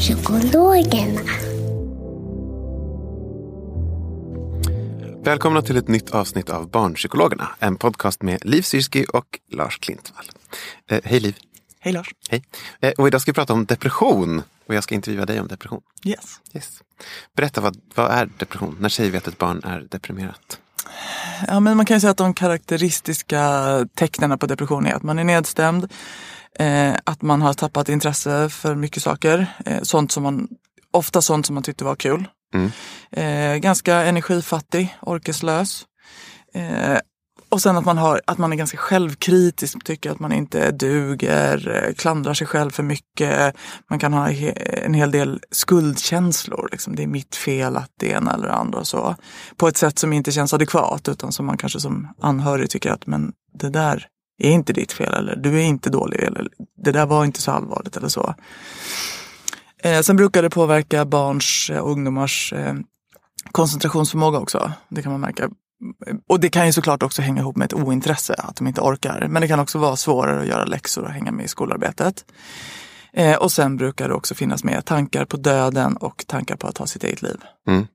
Barnpsykologerna. Välkomna till ett nytt avsnitt av Barnpsykologerna. En podcast med Liv Syrski och Lars Klintvall. Eh, hej Liv! Hej Lars. Hej! Eh, och idag ska vi prata om depression. Och jag ska intervjua dig om depression. Yes. Yes. Berätta, vad, vad är depression? När säger vi att ett barn är deprimerat? Ja, men man kan ju säga att de karaktäristiska tecknen på depression är att man är nedstämd, eh, att man har tappat intresse för mycket saker, eh, sånt som man, ofta sånt som man tyckte var kul. Mm. Eh, ganska energifattig, orkeslös. Eh, och sen att man, har, att man är ganska självkritisk, tycker att man inte duger, eh, klandrar sig själv för mycket. Man kan ha he- en hel del skuldkänslor. Liksom. Det är mitt fel att det ena eller det andra så. På ett sätt som inte känns adekvat utan som man kanske som anhörig tycker att men det där är inte ditt fel eller du är inte dålig eller det där var inte så allvarligt eller så. Eh, sen brukar det påverka barns eh, och ungdomars eh, koncentrationsförmåga också. Det kan man märka. Och det kan ju såklart också hänga ihop med ett ointresse, att de inte orkar. Men det kan också vara svårare att göra läxor och hänga med i skolarbetet. Eh, och sen brukar det också finnas med tankar på döden och tankar på att ta sitt eget liv. Mm.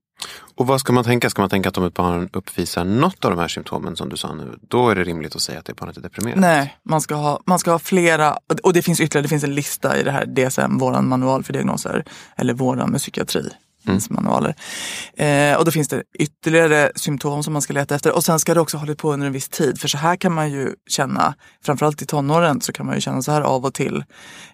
Och vad ska man tänka? Ska man tänka att om ett barn uppvisar något av de här symptomen som du sa nu, då är det rimligt att säga att det barnet är deprimerat? Nej, man ska ha, man ska ha flera, och det finns ytterligare, det finns en lista i det här DSM, våran manual för diagnoser, eller våran med psykiatri. Mm. manualer. Eh, och då finns det ytterligare symptom som man ska leta efter. Och sen ska det också hålla på under en viss tid. För så här kan man ju känna, framförallt i tonåren, så kan man ju känna så här av och till.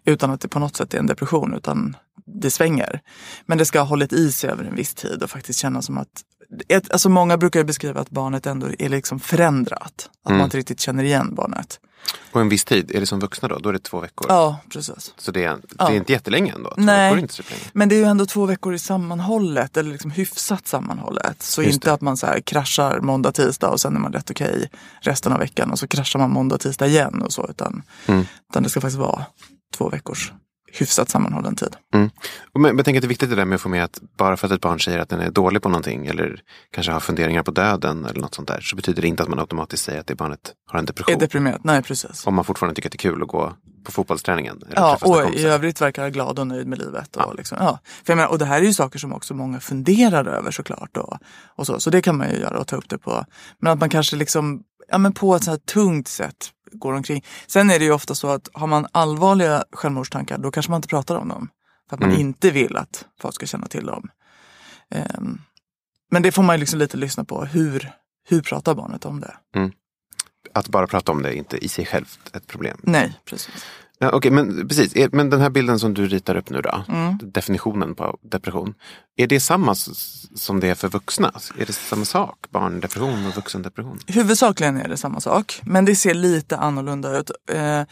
Utan att det på något sätt är en depression, utan det svänger. Men det ska ha hållit i sig över en viss tid och faktiskt känna som att ett, alltså många brukar beskriva att barnet ändå är liksom förändrat. Att man inte riktigt känner igen barnet. Och en viss tid, är det som vuxna då? Då är det två veckor? Ja, precis. Så det är, det Ja. är inte jättelänge ändå? Två Nej. inte så länge. Men det är ju ändå två veckor i sammanhållet, eller liksom hyfsat sammanhållet. Så Just inte det. att man så här kraschar måndag, tisdag och sen är man rätt okej resten av veckan och så kraschar man måndag, tisdag igen och så. Utan, Mm. utan det ska faktiskt vara två veckors hyfsat sammanhållen tid. Mm. Men jag tänker att det är viktigt det där med att få med att bara för att ett barn säger att den är dålig på någonting eller kanske har funderingar på döden eller något sånt där så betyder det inte att man automatiskt säger att det barnet har en depression. Är deprimerat? Nej, precis. Om man fortfarande tycker att det är kul att gå på fotbollsträningen. Ja, och i övrigt verkar glad och nöjd med livet. Och, liksom, ja. För jag menar, och det här är ju saker som också många funderar över såklart. Och, och så. så det kan man ju göra och ta upp det på. Men att man kanske liksom, ja men på ett så här tungt sätt går omkring. Sen är det ju ofta så att har man allvarliga självmordstankar då kanske man inte pratar om dem. För att man Mm. inte vill att folk ska känna till dem. Ehm, men det får man ju liksom lite lyssna på. Hur, hur pratar barnet om det? Att bara prata om det är inte i sig självt ett problem. Nej, precis. Ja, Okej, men precis. Men den här bilden som du ritar upp nu då, Mm. definitionen på depression. Är det samma som det är för vuxna? Är det samma sak? Barndepression och vuxendepression? Huvudsakligen är det samma sak, men det ser lite annorlunda ut. Eh,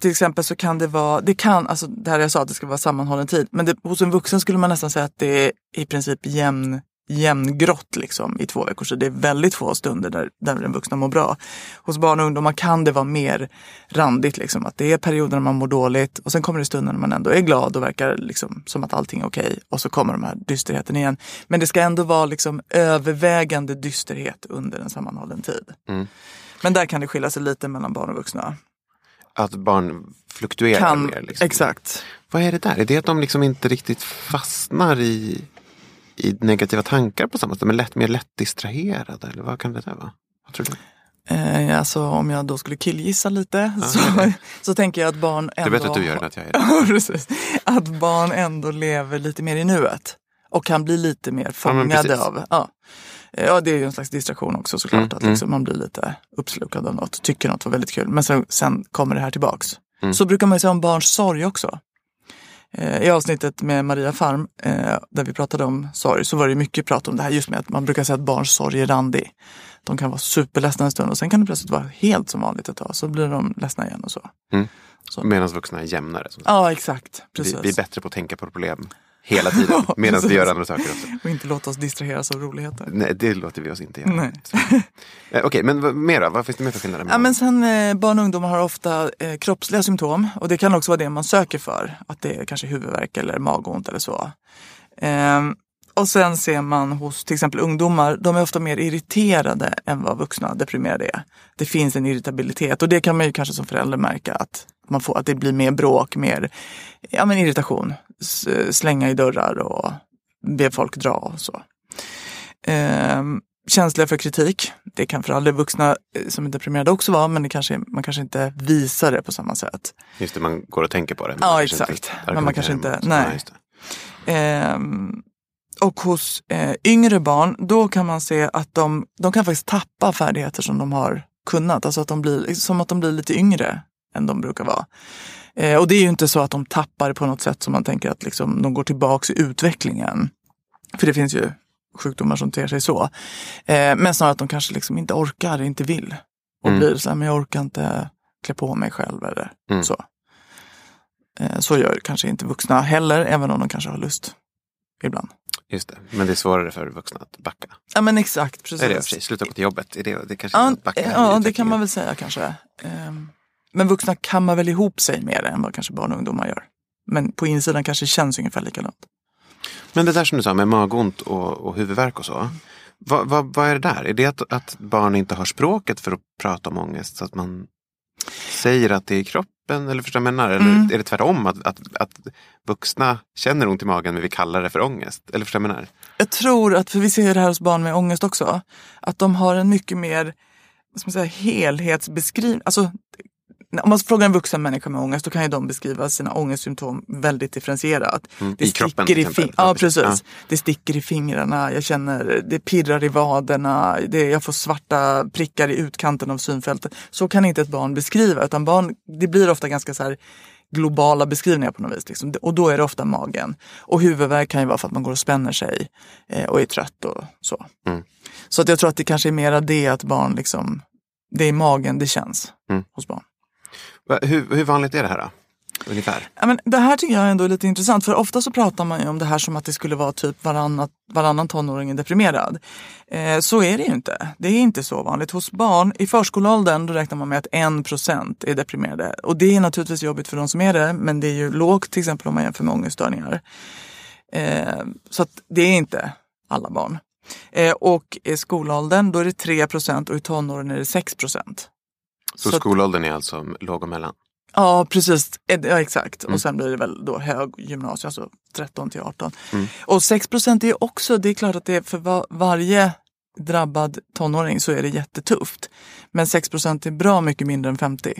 till exempel så kan det vara, det kan, alltså det här jag sa att det ska vara sammanhållen tid, men det, hos en vuxen skulle man nästan säga att det är i princip jämn, jämngrått liksom i två veckor. Så det är väldigt få stunder där, där den vuxna mår bra. Hos barn och ungdomar kan det vara mer randigt, liksom, att det är perioder när man mår dåligt och sen kommer det stunder när man ändå är glad och verkar liksom, som att allting är okej. Och så kommer de här dysterheten igen. Men det ska ändå vara liksom övervägande dysterhet under en sammanhållen tid. Mm. Men där kan det skilja sig lite mellan barn och vuxna. Att barn fluktuerar Kan, mer? Liksom. Exakt. Vad är det där? Är det att de liksom inte riktigt fastnar i, i negativa tankar på samma sätt? Men lätt, mer lätt distraherade? Eller vad kan det där vara? Vad tror du? Eh, alltså om jag då skulle killgissa lite så, så tänker jag att barn ändå... bättre att du gör det att jag gör det. Ja. Att barn ändå lever lite mer i nuet. Och kan bli lite mer fångade precis. av... Ja. ja, det är ju en slags distraktion också såklart. Mm, att liksom man blir lite uppslukad av något. Tycker något var väldigt kul. Men sen, sen kommer det här tillbaks. Mm. Så brukar man ju säga om barns sorg också. Eh, I avsnittet med Maria Farm, eh, där vi pratade om sorg, så var det mycket prat om det här just med att man brukar säga att barns sorg är randig. De kan vara superledsna en stund och sen kan det plötsligt vara helt som vanligt ett tag. Så blir de ledsna igen och så. Så. Medan vuxna är jämnare. Ja, exakt. vi, Precis. vi är bättre på att tänka på problem hela tiden. Ja, medan vi gör andra saker också. Och inte låta oss distraheras av roligheter. Nej, det låter vi oss inte göra. Eh, Okej, men vad, mera? Vad finns det mer för skillnader? Ja, men sen, eh, barn och ungdomar har ofta eh, kroppsliga symptom och det kan också vara det man söker för. Att det är kanske huvudvärk eller magont eller så. Ehm, och sen ser man hos till exempel ungdomar, de är ofta mer irriterade än vad vuxna deprimerade är. Det finns en irritabilitet och det kan man ju kanske som förälder märka att, man får, att det blir mer bråk, mer ja, men irritation. Slänga i dörrar och be folk dra och så. Ehm, känsliga för kritik. Det kan för alla vuxna eh, som är deprimerade också vara, men det kanske, man kanske inte visar det på samma sätt. Just det, man går och tänker på det. Ja, exakt. Inte, Men man kanske inte- nej. Ehm, och hos eh, yngre barn, då kan man se att de, de kan faktiskt tappa färdigheter som de har kunnat. Alltså att de blir, som att de blir lite yngre än de brukar vara. Eh, och det är ju inte så att de tappar på något sätt som man tänker att liksom, de går tillbaks i utvecklingen. För det finns ju sjukdomar som ter sig så. Eh, men snarare att de kanske liksom inte orkar, inte vill. Och Mm. blir så här, men jag orkar inte klä på mig själv eller Mm. så. Eh, så gör kanske inte vuxna heller, även om de kanske har lust ibland. Just det. Men det är svårare för vuxna att backa. Ja men exakt, precis. Är det? Sluta gå till jobbet? Är det, det kanske Ja, är att backa i ja det kan man väl säga kanske. Ehm, Men vuxna kammar väl ihop sig mer än vad kanske barn och ungdomar gör. Men på insidan kanske känns ungefär likadant. Men det där som du sa med magont och, och huvudvärk och så. Vad, vad, vad är det där? Är det att, att barn inte har språket för att prata om ångest? Så att man säger att det är i kroppen? Eller förstår jag menar? Eller Mm. är det tvärtom? Att, att, att vuxna känner ont i magen men vi kallar det för ångest? Eller förstår jag menar? Jag tror att, för vi ser det här hos barn med ångest också, att de har en mycket mer vad ska man säga, helhetsbeskrivning. Alltså, om man frågar en vuxen människa med ångest då kan ju de beskriva sina ångestsymptom väldigt differentierat. Mm, Det i kroppen sticker till exempel. ja, precis. Ja. Det sticker i fingrarna, jag känner det pirrar i vaderna, det, jag får svarta prickar i utkanten av synfältet. Så kan inte ett barn beskriva, utan barn, det blir ofta ganska så här globala beskrivningar på något vis. Liksom. Och då är det ofta magen. Och huvudvärk kan ju vara för att man går och spänner sig eh, och är trött och så. Mm. Så att jag tror att det kanske är mera det att barn liksom, det är magen det känns Mm. hos barn. Hur, hur vanligt är det här då? Ungefär? Ja, men det här tycker jag ändå är lite intressant för ofta så pratar man ju om det här som att det skulle vara typ varannat, varannan tonåring är deprimerad. Eh, så är det ju inte. Det är inte så vanligt. Hos barn i förskoleåldern då räknar man med att en procent är deprimerade. Och det är naturligtvis jobbigt för de som är det men det är ju lågt till exempel om man jämför med ångeststörningar. Eh, så att det är inte alla barn. Eh, och i skolåldern då är det 3 procent och i tonåren är det 6 procent. Så, Så skolåldern är alltså låg och mellan? Ja, precis. Ja, exakt. Mm. Och sen blir det väl då hög gymnasium, alltså 13 till 18. Mm. Och 6 procent är också, det är klart att det är för va- varje drabbad tonåring så är det jättetufft. Men 6 procent är bra mycket mindre än 50.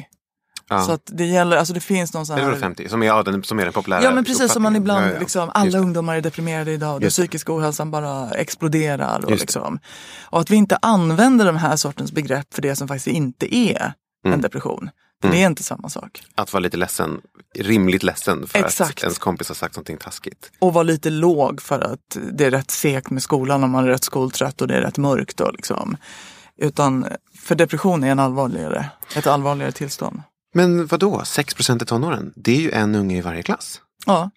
Ja. Så att det gäller, alltså det finns någon sån här... vadå 50? Som är, ja, den, som är den populära Ja men precis som man ibland, Ja, ja, liksom, alla ungdomar är deprimerade idag. Den Just det. psykiska ohälsan bara exploderar. Och, liksom. och att vi inte använder de här sortens begrepp för det som faktiskt inte är Mm. en depression. För Mm. det är inte samma sak. Att vara lite ledsen, rimligt ledsen för Exakt. att ens kompis har sagt någonting taskigt. och vara lite låg för att det är rätt segt med skolan om man är rätt skoltrött och det är rätt mörkt. Då, liksom. Utan för depression är en allvarligare, ett allvarligare tillstånd. Men vad då? 6 procent i tonåren? Det är ju en unge i varje klass. Ja,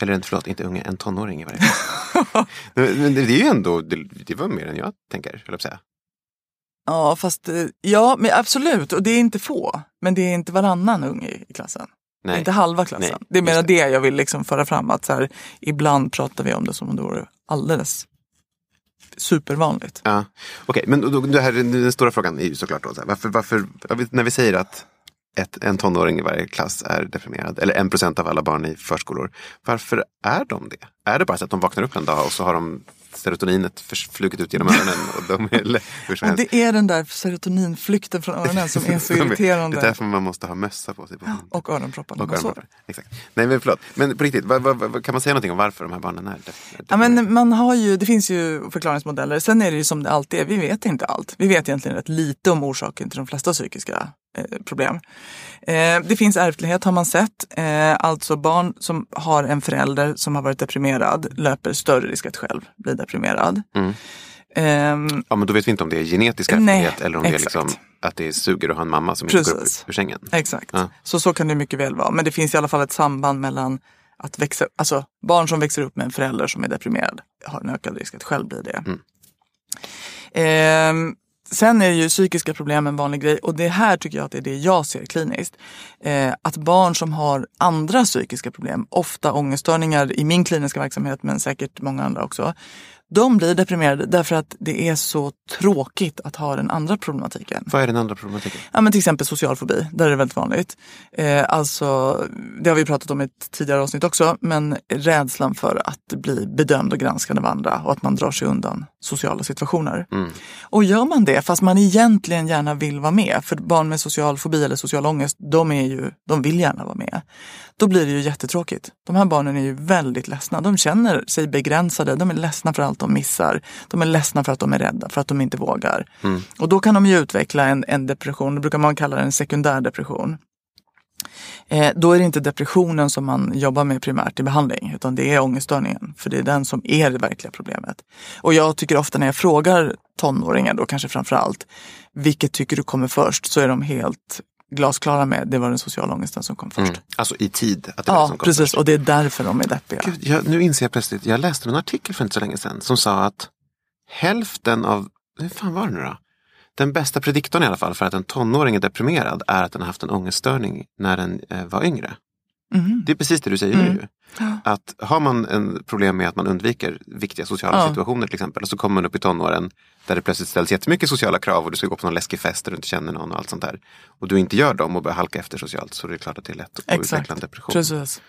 Eller en- förlåt, inte unge, en tonåring i varje klass. men, det är ju ändå, det, det var mer än jag tänker, höll jag säga. ja fast eh, ja, men absolut. Och det är inte få. Men det är inte varannan unge i klassen. Det Nej. inte halva klassen. Nej, det är mer just det. jag vill liksom föra fram. Att så här, ibland pratar vi om det som om det vore alldeles supervanligt. Ja. Okej, men då, det här, den stora frågan är ju såklart då, så här, varför, varför, när vi säger att ett, en tonåring i varje klass är deprimerad, eller en procent av alla barn i förskolor, varför är de det? Är det bara så att de vaknar upp en dag och så har de serotoninet flugit ut genom öronen. Och de är, Och det är den där serotoninflykten från öronen som är så irriterande. Det är därför man måste ha mössa på sig. På Och öronproppar när och man sover. Exakt. Nej men förlåt. Men på riktigt, vad, vad, vad, kan man säga någonting om varför de här barnen är det? Ja, men man har ju, det finns ju förklaringsmodeller. Sen är det ju som det alltid är, vi vet inte allt. Vi vet egentligen rätt lite om orsaken till de flesta psykiska problem. Eh, det finns ärftlighet har man sett. Eh, alltså barn som har en förälder som har varit deprimerad löper större risk att själv bli deprimerad. Mm. Ehm, Ja men då vet vi inte om det är genetisk ärftlighet eller om det är exakt. liksom att det suger att ha en mamma som inte går upp Precis. ur sängen. Exakt. Ja. Så så kan det mycket väl vara. Men det finns i alla fall ett samband mellan att växa, alltså barn som växer upp med en förälder som är deprimerad har en ökad risk att själv bli det. Mm. Ehm, sen är ju psykiska problem en vanlig grej och det här tycker jag att det är det jag ser kliniskt. Eh, att barn som har andra psykiska problem, ofta ångeststörningar i min kliniska verksamhet men säkert många andra också. De blir deprimerade därför att det är så tråkigt att ha den andra problematiken. Vad är den andra problematiken? Ja, men till exempel social fobi, där är det väldigt vanligt. Eh, alltså, det har vi pratat om i ett tidigare avsnitt också, men rädslan för att bli bedömd och granskad av andra och att man drar sig undan sociala situationer. Och gör man det, fast man egentligen gärna vill vara med, för barn med social fobi eller social ångest, de, är ju, de vill gärna vara med. Då blir det ju jättetråkigt. De här barnen är ju väldigt ledsna. De känner sig begränsade, de är ledsna för allt de missar. De är ledsna för att de är rädda, för att de inte vågar. Och då kan de ju utveckla en, en depression, det brukar man kalla det en sekundär depression. Eh, då är det inte depressionen som man jobbar med primärt i behandling, utan det är ångeststörningen. För det är den som är det verkliga problemet. Och jag tycker ofta när jag frågar tonåringar, då kanske framför allt, vilket tycker du kommer först? Så är de helt glasklara med, det var den sociala ångesten som kom först. Mm. Alltså i tid. Att det Ja, precis. först. Och det är därför de är deppiga. Gud, jag, nu inser jag plötsligt, jag läste en artikel för inte så länge sedan som sa att hälften av, hur fan var det nu då? Den bästa prediktorn i alla fall för att en tonåring är deprimerad är att den har haft en ångeststörning när den eh, var yngre. Mhm. Det är precis det du säger Mm. nu. Att har man en problem med att man undviker viktiga sociala Ja. situationer till exempel och så kommer man upp i tonåren där det plötsligt ställs jättemycket sociala krav och du ska gå på någon läskig fest där du inte känner någon och allt sånt där. Och du inte gör dem och börjar halka efter socialt så är det klart att det är lätt att Exakt. utveckla en depression. Precis.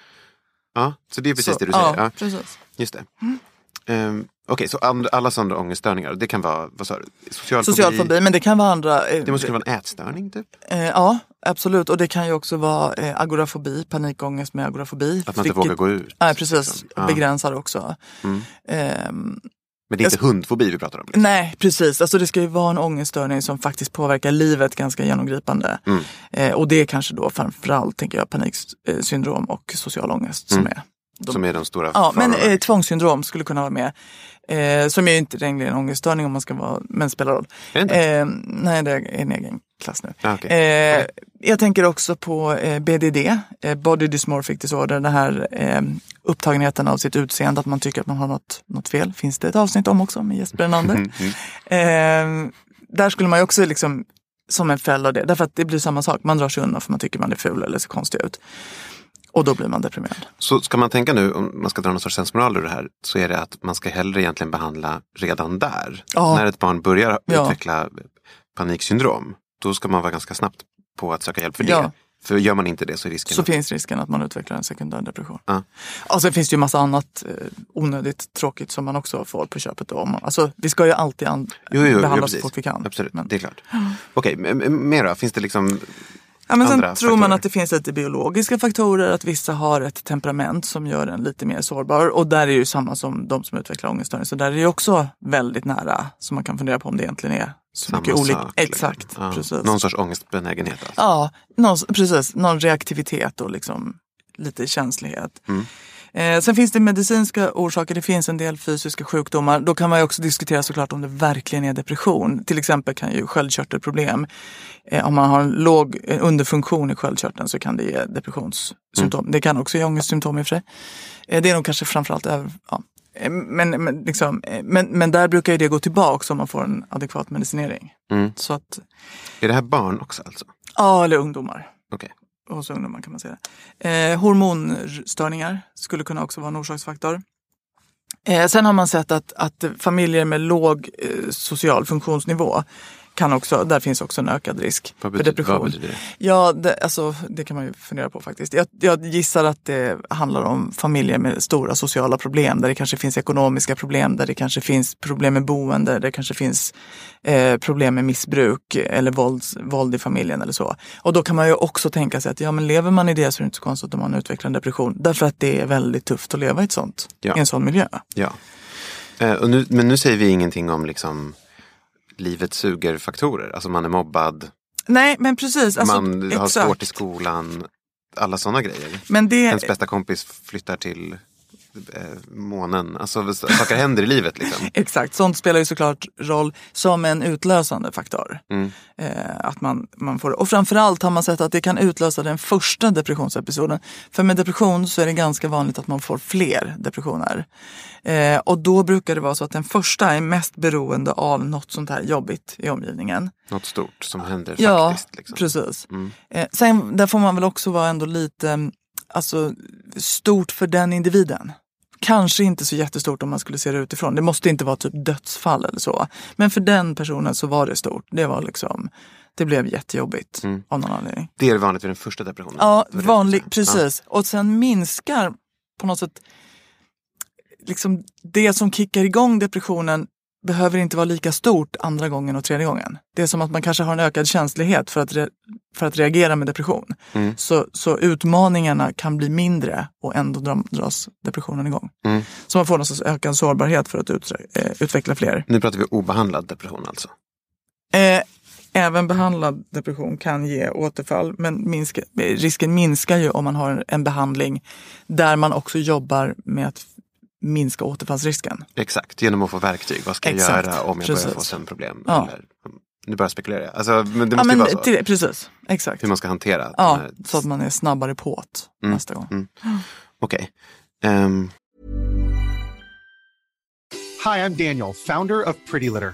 Ja, så det är precis Så, det du säger. Ja, precis. Just det. Um, Okej, så and, alla sådana ångeststörningar, det kan vara, vad sa du? Social, Social fobi, men det kan vara andra. eh, Det måste kunna vara en ätstörning typ? Eh, ja, absolut. Och det kan ju också vara eh, agorafobi, panikångest med agorafobi. Att man inte vågar gå ut? Nej, precis. Ja. Begränsar också. Mm. Men det är inte hundfobi vi pratar om? Liksom. nej, precis. Alltså det ska ju vara en ångeststörning som faktiskt påverkar livet ganska genomgripande. Mm. Eh, och det är kanske då framförallt, tänker jag, paniksyndrom och social ångest som Mm. är. De, Som är de stora ja, men farorna. eh, tvångssyndrom skulle kunna vara med. Eh, som är ju inte längre en ångeststörning om man ska vara, men spelar roll. Är? Eh, nej, det är en egen klass nu. Ja, okej. Eh, jag tänker också på eh, BDD, eh, Body Dysmorphic Disorder, den här eh, upptagenheten av sitt utseende, att man tycker att man har något, något fel. Finns det ett avsnitt om också med Jesper Enander. Mm, där skulle man ju också liksom, som en följd av det, därför att det blir samma sak, man drar sig undan för man tycker man är ful eller ser konstig ut. Och då blir man deprimerad. Så ska man tänka nu, om man ska dra någon sorts sensmoral ur det här, så är det att man ska hellre egentligen behandla redan där. Ja. När ett barn börjar Ja. utveckla paniksyndrom, då ska man vara ganska snabbt på att söka hjälp för det. Ja. För gör man inte det så är risken Så att... finns risken att man utvecklar en sekundär depression. Ja. Och sen finns det ju massa annat eh, onödigt tråkigt som man också får på köpet. Då. Alltså, vi ska ju alltid an- Jo, jo, jo, behandla så precis. fort vi kan. Absolut, Men- det är klart. Okej, m- m- mer då? Finns det liksom... Ja, men sen tror man faktorer? att det finns lite biologiska faktorer, att vissa har ett temperament som gör en lite mer sårbar. Och där är ju samma som de som utvecklar ångeststörning. Så där är det ju också väldigt nära. Så man kan fundera på om det egentligen är så Samma mycket olika. sak, Exakt, liksom. Ja, precis. Någon sorts ångestbenägenhet alltså. Ja, någon, precis. Någon reaktivitet och liksom lite känslighet. Mm. Eh, sen finns det medicinska orsaker, det finns en del fysiska sjukdomar. Då kan man ju också diskutera såklart om det verkligen är depression. Till exempel kan ju sköldkörtelproblem, eh, om man har en låg en underfunktion i sköldkörteln så kan det ge depressionssymptom. Mm. Det kan också ge ångestsymptom i och för sig. Eh, det är nog kanske framförallt över, ja. Eh, Men, men, liksom, eh, men, men där brukar ju det gå tillbaka om man får en adekvat medicinering. Mm. Så att, Är det här barn också alltså? ja, eller ungdomar Okej hos ungdomar kan man säga. Eh, hormonstörningar skulle kunna också vara en orsaksfaktor. Eh, sen har man sett att, att familjer med låg eh, social funktionsnivå kan också, där finns också en ökad risk Vad, för betyder, depression. betyder det? Ja, det, alltså, det kan man ju fundera på faktiskt. Jag, jag gissar att det handlar om familjer med stora sociala problem där det kanske finns ekonomiska problem, där det kanske finns problem med boende, där det kanske finns eh, problem med missbruk eller våld, våld i familjen eller så. Och då kan man ju också tänka sig att ja, men lever man i det så är det inte så konstigt om man utvecklar en depression. Därför att det är väldigt tufft att leva i, ett sånt, Ja. i en sån miljö. Ja. Eh, och nu, men nu säger vi ingenting om liksom livet suger faktorer. Alltså man är mobbad, Nej, men precis. Alltså, man har exakt. svårt i skolan. Alla sådana grejer. Men det, Ens bästa kompis flyttar till månen. Alltså saker händer i livet liksom. Exakt, sånt spelar ju såklart roll som en utlösande faktor. Mm. Eh, att man, man får, och framförallt har man sett att det kan utlösa den första depressionsepisoden. För med depression så är det ganska vanligt att man får fler depressioner. Eh, och då brukar det vara så att den första är mest beroende av något sånt här jobbigt i omgivningen. Något stort som händer Ja, faktiskt. Liksom. precis. Mm. Eh, sen där får man väl också vara ändå lite alltså, stort för den individen. Kanske inte så jättestort om man skulle se det utifrån. Det måste inte vara typ dödsfall eller så. Men för den personen så var det stort. Det var liksom, det blev jättejobbigt Mm. av någon anledning. Det är vanligt vid den första depressionen. Ja, vanlig, precis. Och sen minskar på något sätt, liksom det som kickar igång depressionen behöver inte vara lika stort andra gången och tredje gången. Det är som att man kanske har en ökad känslighet för att, re, för att reagera med depression. Mm. Så, så utmaningarna kan bli mindre och ändå dra, dras depressionen igång. Mm. Så man får någon sorts ökad sårbarhet för att ut, eh, utveckla fler. Nu pratar vi obehandlad depression alltså. Eh, även behandlad depression kan ge återfall men minska, risken minskar ju om man har en behandling där man också jobbar med att minska återfallsrisken. Exakt, genom att få verktyg. Vad ska jag Exakt, göra om jag börjar precis. få sömnproblem? Ja. Eller, nu börjar jag spekulera. Alltså, men det Ja, måste ju men, vara så. till, precis, exakt. Hur man ska hantera Ja, här- så att man är snabbare på det Mm, nästa gång. mm. Okej. Ehm, Hi, I'm Daniel, founder of Pretty Litter.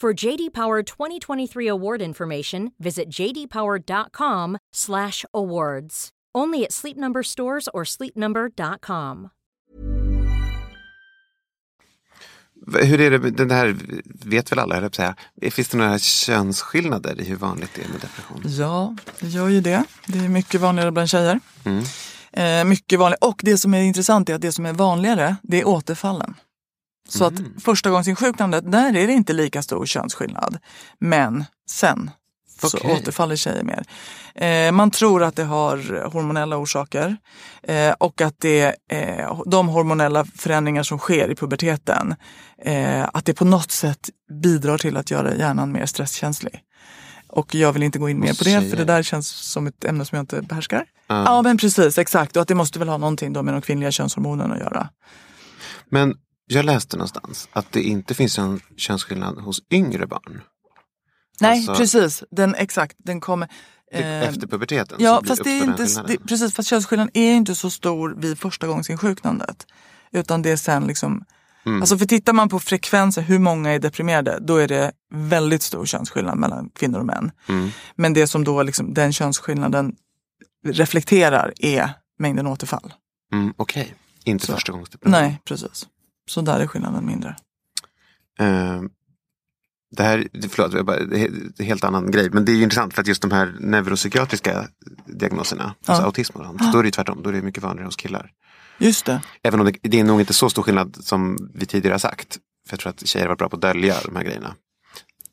For JD Power 2023 award information, visit jdpower.com/awards. Only at Sleep Number stores or sleepnumber.com. hur är det, med- den här vet väl alla, höll säga. Finns det några könsskillnader i hur vanligt det är med depression? Ja, det gör ju det. Det är mycket vanligare bland tjejer. Mm. Eh, mycket vanligare. Och det som är intressant är att det som är vanligare, det är återfallen. Så att förstagångsinsjuknandet, där är det inte lika stor könsskillnad. Men sen så återfaller tjejer mer. Eh, man tror att det har hormonella orsaker eh, och att det, eh, de hormonella förändringar som sker i puberteten, eh, att det på något sätt bidrar till att göra hjärnan mer stresskänslig. Och jag vill inte gå in mer på det, för det där känns som ett ämne som jag inte behärskar. Ja, men precis, exakt. Och att det måste väl ha någonting då med de kvinnliga könshormonerna att göra. Men jag läste någonstans att det inte finns en könsskillnad hos yngre barn. Nej, Alltså- precis. Den, exakt, den kommer... Eh, efter puberteten. Ja, fast det är inte, det, precis, fast könsskillnaden är inte så stor vid förstagångsinsjuknandet. Utan det är sen liksom, Mm. alltså för tittar man på frekvensen, hur många är deprimerade, då är det väldigt stor könsskillnad mellan kvinnor och män. Mm. Men det som då liksom, den könsskillnaden reflekterar är mängden återfall. Mm, Okej, inte Så. första gångsdepression. Nej, precis. Så där är skillnaden mindre. Eh, det här, förlåt, jag bara, det är en helt annan grej. Men det är ju intressant för att just de här neuropsykiatriska diagnoserna, alltså Ja. autism och sånt, då är det tvärtom. Då är det mycket vanligare hos killar. Just det. Även om det, det är nog inte så stor skillnad som vi tidigare har sagt. För jag tror att tjejer var bra på att dölja de här grejerna.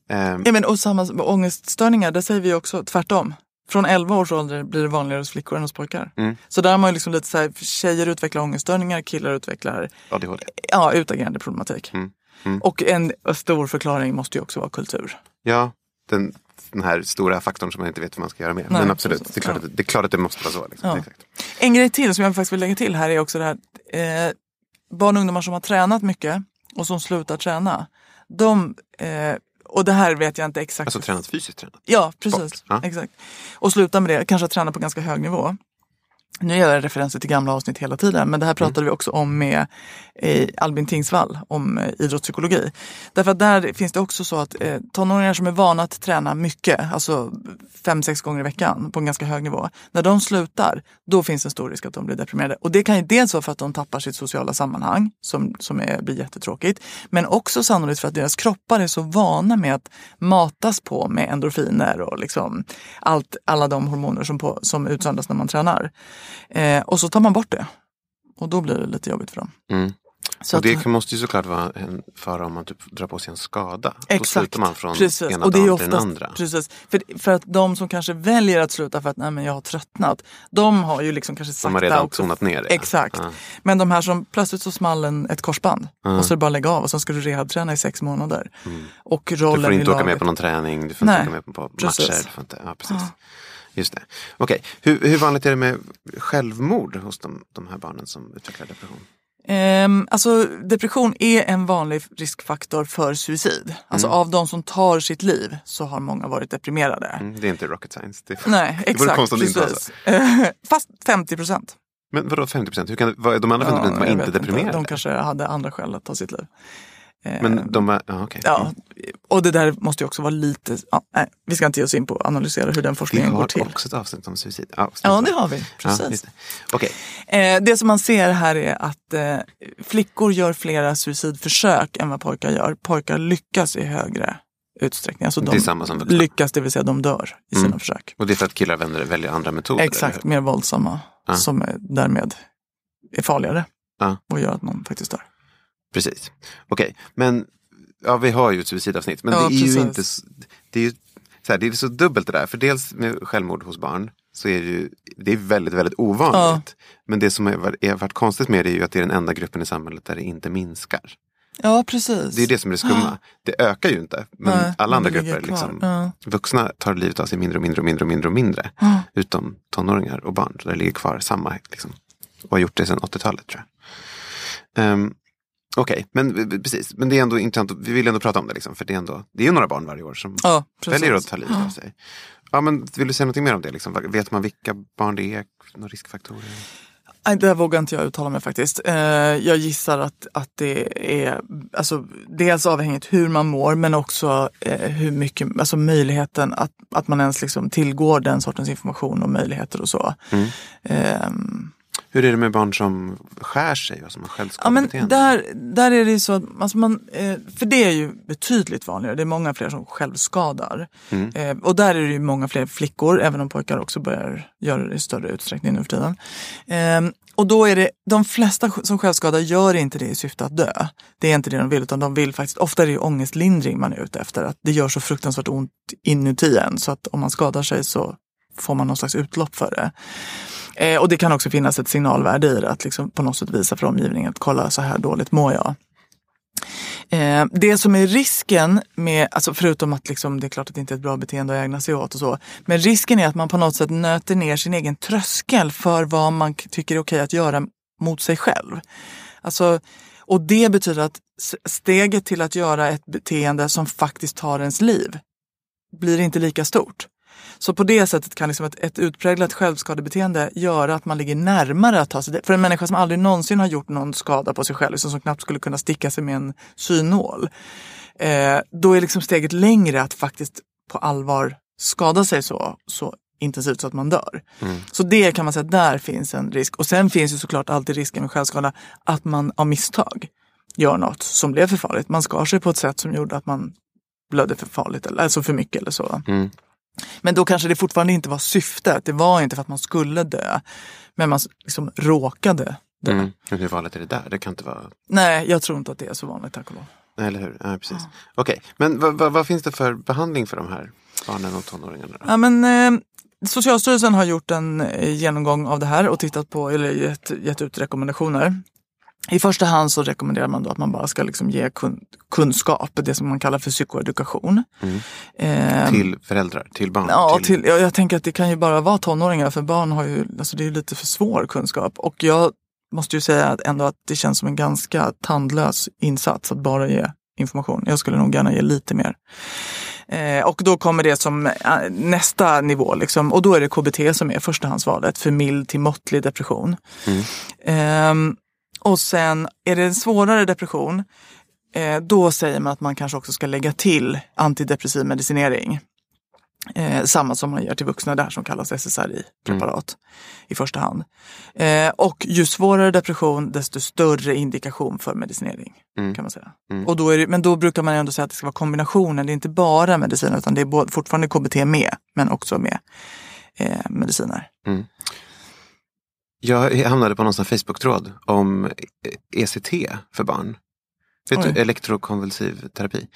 Eh, Ja, men, och samma med ångeststörningar, där säger vi också tvärtom. Från 11 års ålder blir det vanligare hos flickor än hos pojkar. Mm. Så där har man ju liksom lite så här, tjejer utvecklar ångeststörningar, killar utvecklar ADHD. ja, utagerande problematik. Mm. Mm. Och en stor förklaring måste ju också vara kultur. Ja, den, den här stora faktorn som man inte vet vad man ska göra med. Nej, Men absolut, precis. det är, klart Ja. att, det är klart att det måste vara så. Liksom. Ja. Exakt. En grej till som jag faktiskt vill lägga till här är också det här. Eh, barn och ungdomar som har tränat mycket och som slutar träna. De, eh, och det här vet jag inte exakt. Alltså tränat fysiskt tränat. Ja, precis. Ja. Exakt. Och sluta med det, kanske träna på ganska hög nivå. Nu gör jag referenser till gamla avsnitt hela tiden, men det här pratade vi också om med eh, Albin Tingsvall om eh, idrottspsykologi. Därför att där finns det också så att eh, tonåringar som är vana att träna mycket, alltså fem, sex gånger i veckan på en ganska hög nivå. När de slutar, då finns en stor risk att de blir deprimerade. Och det kan ju dels vara för att de tappar sitt sociala sammanhang, som, som är, blir jättetråkigt. Men också sannolikt för att deras kroppar är så vana med att matas på med endorfiner och liksom allt, alla de hormoner som, på, som utsöndras när man tränar. Eh, och så tar man bort det. Och då blir det lite jobbigt för dem. Mm. Så och det att- måste ju såklart vara en fara om man typ drar på sig en skada. Då Exakt. slutar man från precis. ena och det är dagen till den andra. Precis. För, för att de som kanske väljer att sluta för att nej, men jag har tröttnat, de har ju liksom kanske sakta De har redan också... tonat ner det. Exakt. Ja. Men de här som plötsligt så small en, ett korsband Ja. och så är det bara att lägga av och sen ska du rehabträna i sex månader. Och Du rollen får i inte åka med på någon träning, du får Nej, inte åka med på matcher. Du får inte, ja, precis. Just det. Okej, hur, hur vanligt är det med självmord hos de, de här barnen som utvecklar depression? Ehm, alltså depression är en vanlig riskfaktor för suicid. Alltså Mm. av de som tar sitt liv så har många varit deprimerade. Mm, det är inte rocket science. Det, Nej, det vore exakt. konstigt inte var precis. Eh, Fast 50 procent. Men vadå 50 procent? De andra 50 procent var jag inte deprimerade? De kanske hade andra skäl att ta sitt liv. Eh, Men de var, ja, okej. Ja, och det där måste ju också vara lite, ja, nej, vi ska inte ge oss in på att analysera hur den Vi forskningen går har till. också ett avsnitt om suicid. Ja, Ja, det har vi. Ja, Precis. just det. Okej, Eh, det som man ser här är att eh, flickor gör flera suicidförsök än vad pojkar gör. Pojkar lyckas i högre utsträckning. Alltså Det de är vuxna. lyckas, det vill säga de dör i sina Mm. försök. och det är för att killar vänder, väljer andra metoder? Exakt, mer våldsamma. Ja. Som är, därmed är farligare. Ja. Och gör att man faktiskt dör. Precis. Okej, men ja, vi har ju ett suicidavsnitt. Men Ja, det är ju precis. inte s- det är ju så, här, det är så dubbelt det där. För dels med självmord hos barn så är det ju det är väldigt, väldigt ovanligt. Men det som har är varit konstigt med det är ju att det är den enda gruppen i samhället där det inte minskar. Ja, precis. Det är det som är det skumma. Det ökar ju inte. Men Nej, alla andra grupper, liksom, Ja. vuxna tar livet av sig mindre och mindre och mindre och mindre och mindre. Ja. Utom tonåringar och barn. Så det ligger kvar samma. Liksom, och har gjort det sedan 80-talet tror jag. Um, Okej, men precis. Men det är ändå intressant. Vi vill ändå prata om det. Liksom, för det är ändå det är några barn varje år som Ja, precis. väljer att ta livet av sig. Ja, men vill du säga något mer om det? Liksom? Vet man vilka barn det är? Några riskfaktorer? Nej, det vågar inte jag uttala mig faktiskt. Eh, jag gissar att, att det är alltså, dels avhängigt hur man mår men också eh, hur mycket, alltså möjligheten att, att man ens liksom tillgår den sortens information och möjligheter och så. Mm. Ehm, Hur är det med barn som skär sig och som har Ja, självskadebeteende? där, där är det ju så att, alltså man, eh, för det är ju betydligt vanligare. Det är många fler som självskadar. Mm. Eh, och där är det ju många fler flickor, även om pojkar också börjar göra det i större utsträckning nu för tiden. Eh, och då är det, de flesta som självskadar gör inte det i syfte att dö. Det är inte det de vill, utan de vill faktiskt, ofta är det ju ångestlindring man är ute efter. Att det gör så fruktansvärt ont inuti en, så att om man skadar sig så får man någon slags utlopp för det. Eh, och det kan också finnas ett signalvärde i det, att liksom på något sätt visa för omgivningen att kolla så här dåligt mår jag. Eh, det som är risken med, alltså förutom att liksom, det är klart att det inte är ett bra beteende att ägna sig åt och så, men risken är att man på något sätt nöter ner sin egen tröskel för vad man tycker är okej att göra mot sig själv. Alltså, och det betyder att steget till att göra ett beteende som faktiskt tar ens liv blir inte lika stort. Så på det sättet kan liksom ett, ett utpräglat självskadebeteende göra att man ligger närmare att ta sig. För en människa som aldrig någonsin har gjort någon skada på sig själv, liksom som knappt skulle kunna sticka sig med en synål. Eh, då är liksom steget längre att faktiskt på allvar skada sig så, så intensivt så att man dör. Så det kan man säga, där finns en risk. Och sen finns ju såklart alltid risken med självskada att man av misstag gör något som blev för farligt. Man skar sig på ett sätt som gjorde att man blödde för farligt, eller alltså för mycket eller så. Men då kanske det fortfarande inte var syftet. Det var inte för att man skulle dö. Men man liksom råkade dö. Mm. Hur vanligt är det där? Det kan inte vara... Nej, jag tror inte att det är så vanligt tack och lov. Nej, eller hur? Ja, precis. Okej, men vad, vad, vad finns det för behandling för de här barnen och tonåringarna? Då? Ja, men, eh, Socialstyrelsen har gjort en eh, genomgång av det här och tittat på, eller gett, gett ut rekommendationer. I första hand så rekommenderar man då att man bara ska liksom ge kun, kunskap, det som man kallar för psykoedukation. Eh, Till föräldrar, till barn? Ja, till, ja, jag tänker att det kan ju bara vara tonåringar för barn har ju, alltså det är lite för svår kunskap. Och jag måste ju säga att ändå att det känns som en ganska tandlös insats att bara ge information. Jag skulle nog gärna ge lite mer. Eh, och då kommer det som eh, nästa nivå liksom, och då är det KBT som är förstahandsvalet för mild till måttlig depression. Ehm, och sen är det en svårare depression, eh, då säger man att man kanske också ska lägga till antidepressiv medicinering. Eh, samma som man ger till vuxna där som kallas SSRI-preparat i första hand. Eh, och ju svårare depression desto större indikation för medicinering. kan man säga. Och då är det, men då brukar man ändå säga att det ska vara kombinationen. Det är inte bara medicin utan det är både, fortfarande KBT med men också med eh, mediciner. Jag hamnade på någon Facebook-tråd om ECT för barn. Vet Oj. du, elektrokonvulsiv terapi.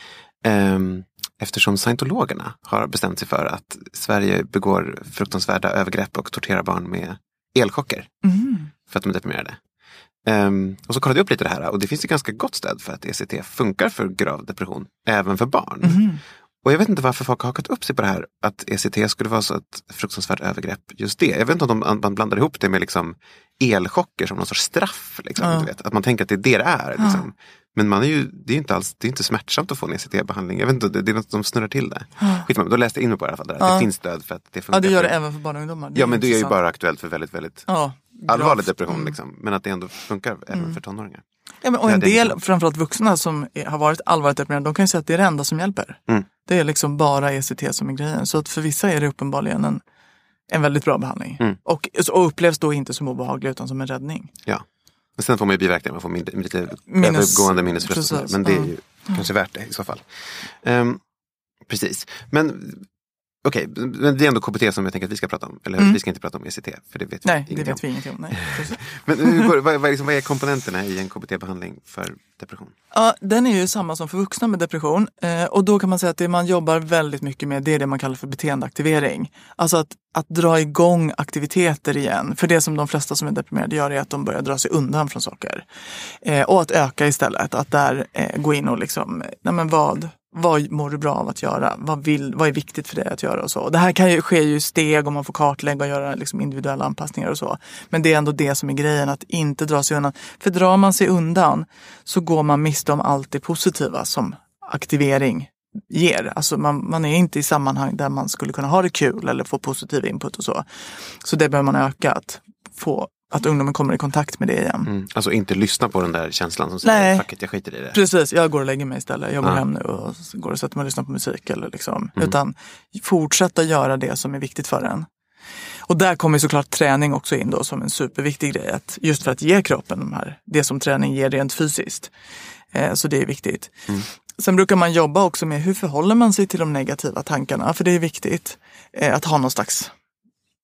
Ehm, eftersom scientologerna har bestämt sig för att Sverige begår fruktansvärda övergrepp och torterar barn med elchocker. För att de är deprimerade. Ehm, och så kollade jag upp lite det här och det finns ju ganska gott stöd för att ECT funkar för grav depression, även för barn. Och jag vet inte varför folk har hakat upp sig på det här att ECT skulle vara så ett fruktansvärt övergrepp just det. Jag vet inte om de, man blandar ihop det med liksom elchocker som någon sorts straff. Liksom, Ja. vet. Att man tänker att det är det det är. Liksom. Men man är ju, det är inte alls det är inte smärtsamt att få en ECT-behandling. Jag vet inte, det, det är något som snurrar till det. Skitsamma, då läste jag in mig på det i alla fall. Att Ja. det finns stöd för att det funkar. Ja, det gör det för- även för barn och ungdomar. Ja, men det är ju bara aktuellt för väldigt, väldigt ja, allvarlig depression. Mm. Liksom. Men att det ändå funkar även för tonåringar. Ja, men, och Ja, en det del, framförallt vuxna som är, har varit allvarligt deprimerade, de kan ju säga att det är det enda som hjälper. Mm. Det är liksom bara ECT som är grejen. Så att för vissa är det uppenbarligen en, en väldigt bra behandling. Mm. Och, och upplevs då inte som obehaglig utan som en räddning. Ja. Men sen får man ju biverkningar, man får min, lite Minnes- övergående minnesförlust. Men det är ju kanske värt det i så fall. Ehm, precis. Men okej, men det är ändå KBT som jag tänker att vi ska prata om. Eller hur? vi ska inte prata om ECT, för det vet vi Mm. Nej, det ingenting vet vi ingenting om. Men går, vad, vad, är liksom, vad är komponenterna i en KBT-behandling för depression? Ja, den är ju samma som för vuxna med depression. Eh, och då kan man säga att det man jobbar väldigt mycket med det är det man kallar för beteendeaktivering. Alltså att, att dra igång aktiviteter igen. För det som de flesta som är deprimerade gör är att de börjar dra sig undan från saker. Eh, och att öka istället. Att där eh, gå in och liksom, nej men vad, vad mår du bra av att göra? Vad, vill, vad är viktigt för dig att göra? och så. Och det här kan ju ske i steg och man får kartlägga och göra liksom individuella anpassningar och så. Men det är ändå det som är grejen, att inte dra sig undan. För drar man sig undan så går man miste om allt det positiva som aktivering ger. Alltså man, man är inte i sammanhang där man skulle kunna ha det kul eller få positiv input och så. Så det behöver man öka, att, få, att ungdomen kommer i kontakt med det igen. Mm. Alltså inte lyssna på den där känslan som säger Nej. it, jag skiter i det. Precis, jag går och lägger mig istället. Jag går Ja. hem nu och går och sätter mig och lyssnar på musik. Eller liksom. Utan fortsätta göra det som är viktigt för en. Och där kommer såklart träning också in då som en superviktig grej. Att just för att ge kroppen de här, det som träning ger rent fysiskt. Eh, så det är viktigt. Sen brukar man jobba också med hur förhåller man sig till de negativa tankarna. För det är viktigt eh, att ha någon slags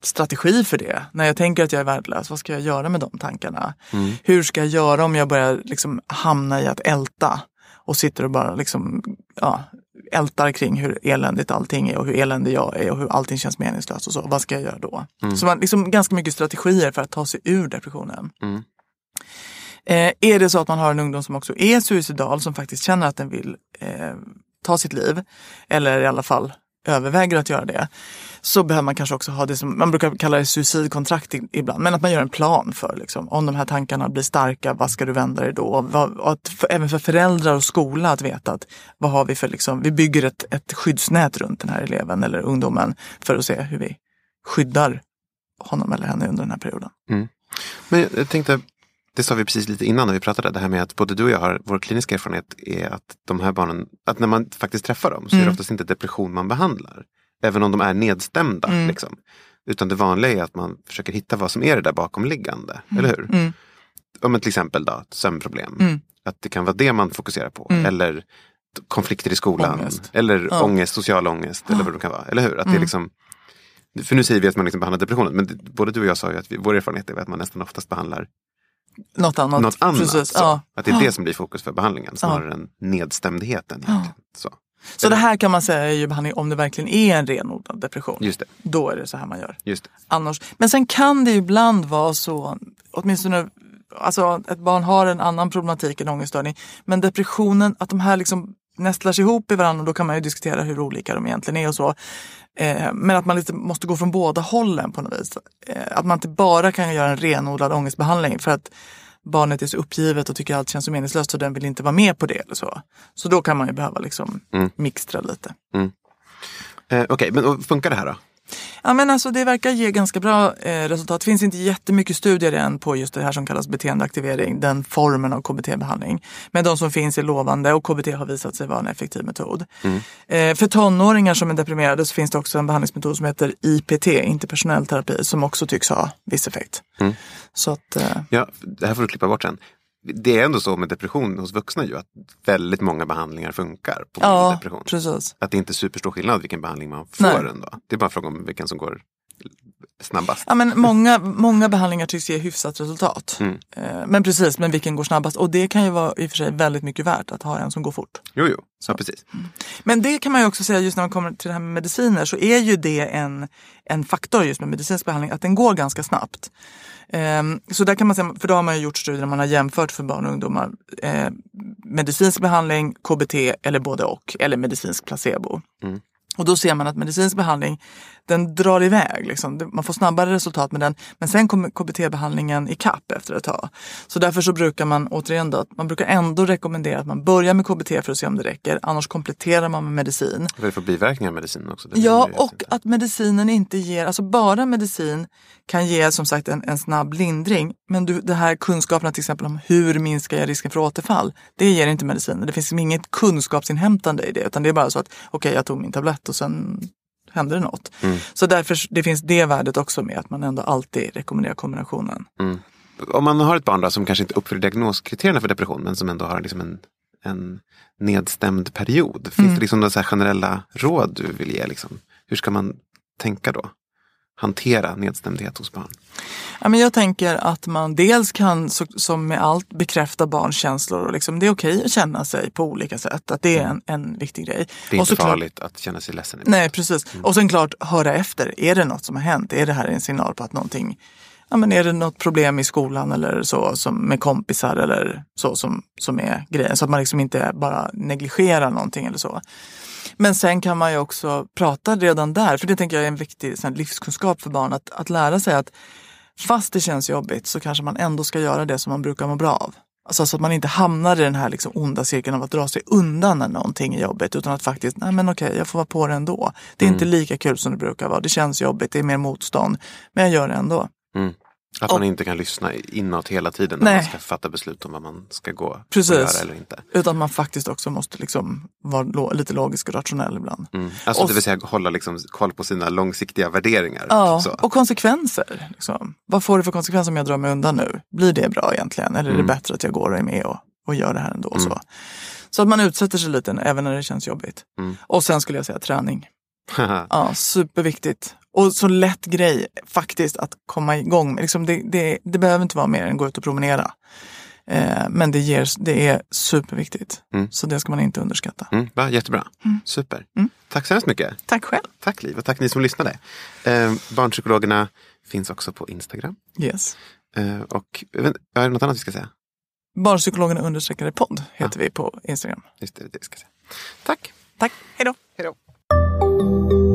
strategi för det. När jag tänker att jag är värdelös, vad ska jag göra med de tankarna? Hur ska jag göra om jag börjar liksom hamna i att älta och sitter och bara liksom, ja, ältar kring hur eländigt allting är och hur eländig jag är och hur allting känns meningslöst och så. Vad ska jag göra då? Så man liksom ganska mycket strategier för att ta sig ur depressionen. Eh, är det så att man har en ungdom som också är suicidal, som faktiskt känner att den vill eh, ta sitt liv, eller i alla fall överväger att göra det, så behöver man kanske också ha det som, man brukar kalla det suicidkontrakt ibland, men att man gör en plan för liksom, om de här tankarna blir starka, vad ska du vända dig då? Vad, och att för, även för föräldrar och skola att veta att vad har vi för, liksom, vi bygger ett, ett skyddsnät runt den här eleven eller ungdomen för att se hur vi skyddar honom eller henne under den här perioden. Mm. Men jag tänkte, det sa vi precis lite innan när vi pratade, det här med att både du och jag har, vår kliniska erfarenhet är att de här barnen, att när man faktiskt träffar dem så är det Mm. oftast inte depression man behandlar. Även om de är nedstämda. Mm. Liksom. Utan det vanliga är att man försöker hitta vad som är det där bakomliggande. Eller hur? Mm. Om till exempel då, sömnproblem. Mm. Att det kan vara det man fokuserar på. Mm. Eller konflikter i skolan. Ångest. Eller Ja. ångest, social ångest. Eller vad det kan vara. Eller hur? Att det är Mm. liksom, för nu säger vi att man liksom behandlar depressionen. Men både du och jag sa ju att vi, vår erfarenhet är att man nästan oftast behandlar Något annat. något annat. Precis. Så. Ja. Att det är det som blir fokus för behandlingen snarare än nedstämdheten. Ja. egentligen. Så. Så det här kan man säga är ju behandling om det verkligen är en renodlad depression. Just det. Då är det så här man gör. Just det. Annars. Men sen kan det ju ibland vara så, åtminstone alltså ett barn har en annan problematik än ångeststörning. Men depressionen, att de här liksom nästlar sig ihop i varandra och då kan man ju diskutera hur olika de egentligen är och så. Eh, men att man lite måste gå från båda hållen på något vis. Eh, att man inte bara kan göra en renodlad ångestbehandling för att barnet är så uppgivet och tycker allt känns så meningslöst så den vill inte vara med på det. eller Så Så då kan man ju behöva liksom Mm. mixtra lite. Eh, Okej, men och funkar det här då? Ja, men alltså, det verkar ge ganska bra eh, resultat. Det finns inte jättemycket studier än på just det här som kallas beteendeaktivering, den formen av KBT-behandling. Men de som finns är lovande och KBT har visat sig vara en effektiv metod. Eh, för tonåringar som är deprimerade så finns det också en behandlingsmetod som heter IPT, interpersonell terapi, som också tycks ha viss effekt. Så att, eh, Ja, det här får du klippa bort sen. Det är ändå så med depression hos vuxna ju att väldigt många behandlingar funkar på ja, depression. precis. Att det inte är superstor skillnad vilken behandling man får Nej. ändå. Det är bara fråga om vilken som går snabbast. Ja, men många, många behandlingar tycks ge hyfsat resultat. Mm. Eh, men precis, men vilken går snabbast? Och det kan ju vara i och för sig väldigt mycket värt att ha en som går fort. Jo, jo, så precis. Men det kan man ju också säga just när man kommer till det här med mediciner så är ju det en, en faktor just med medicinsk behandling att den går ganska snabbt. Ehm, så där kan man säga, för då har man ju gjort studier där man har jämfört för barn och ungdomar eh, medicinsk behandling, KBT eller både och eller medicinsk placebo. Mm. Och då ser man att medicinsk behandling den drar iväg. Liksom. Man får snabbare resultat med den. Men sen kommer KBT-behandlingen i kapp efter ett tag. Så därför så brukar man återigen då, att man brukar ändå rekommendera att man börjar med KBT för att se om det räcker. Annars kompletterar man med medicin. Vad är det för biverkningar av medicinen också? Ja, och inte. att medicinen inte ger, alltså bara medicin kan ge som sagt en, en snabb lindring. Men du, det här kunskaperna till exempel om hur minskar jag risken för återfall, det ger inte medicinen. Det finns liksom inget kunskapsinhämtande i det utan det är bara så att okej, jag tog min tablett och sen hände det något. Mm. Så därför det finns det värdet också med att man ändå alltid rekommenderar kombinationen. Om man har ett barn då, som kanske inte uppfyller diagnoskriterierna för depression men som ändå har liksom en, en nedstämd period. Finns Mm. det liksom några generella råd du vill ge? Liksom? Hur ska man tänka då? Hantera nedstämdhet hos barn? Ja, men jag tänker att man dels kan, som med allt, bekräfta barns känslor. Och liksom, det är okej att känna sig på olika sätt. Att det är en, en viktig grej. Mm. Det är Och inte farligt att känna sig ledsen. Nej, precis. Och sen klart höra efter. Är det något som har hänt? Är det här en signal på att någonting Ja, men är det något problem i skolan eller så som med kompisar eller så som, som är grejen? Så att man liksom inte bara negligerar någonting eller så. Men sen kan man ju också prata redan där, för det tänker jag är en viktig här, livskunskap för barn. Att, att lära sig att fast det känns jobbigt så kanske man ändå ska göra det som man brukar må bra av. Alltså så att man inte hamnar i den här liksom onda cirkeln av att dra sig undan när någonting är jobbigt. Utan att faktiskt, nej men okej, jag får vara på det ändå. Det är inte lika kul som det brukar vara. Det känns jobbigt, det är mer motstånd. Men jag gör det ändå. Mm. Att man inte kan lyssna inåt hela tiden när Nej. man ska fatta beslut om vad man ska gå Precis. och göra eller inte. Utan man faktiskt också måste liksom vara lite logisk och rationell ibland. Mm. Alltså Och- det vill säga hålla liksom koll på sina långsiktiga värderingar. Ja, Så. och konsekvenser. Liksom. Vad får det för konsekvenser om jag drar mig undan nu? Blir det bra egentligen? Eller är Mm. det bättre att jag går och är med och, och gör det här ändå? Så. så att man utsätter sig lite även när det känns jobbigt. Mm. Och sen skulle jag säga träning. Ja, superviktigt. Och så lätt grej faktiskt att komma igång med. Liksom det, det, det behöver inte vara mer än att gå ut och promenera. Eh, men det, ger, det är superviktigt. Mm. Så det ska man inte underskatta. Mm, va, jättebra. Super. Mm. Tack så hemskt mycket. Tack själv. Tack Liv och tack ni som lyssnade. Eh, barnpsykologerna finns också på Instagram. Yes. Eh, och jag är det något annat vi ska säga? Barnpsykologerna understreckade podd heter vi på Instagram. Just det, det ska säga. Tack. Tack, hej då. Hej då.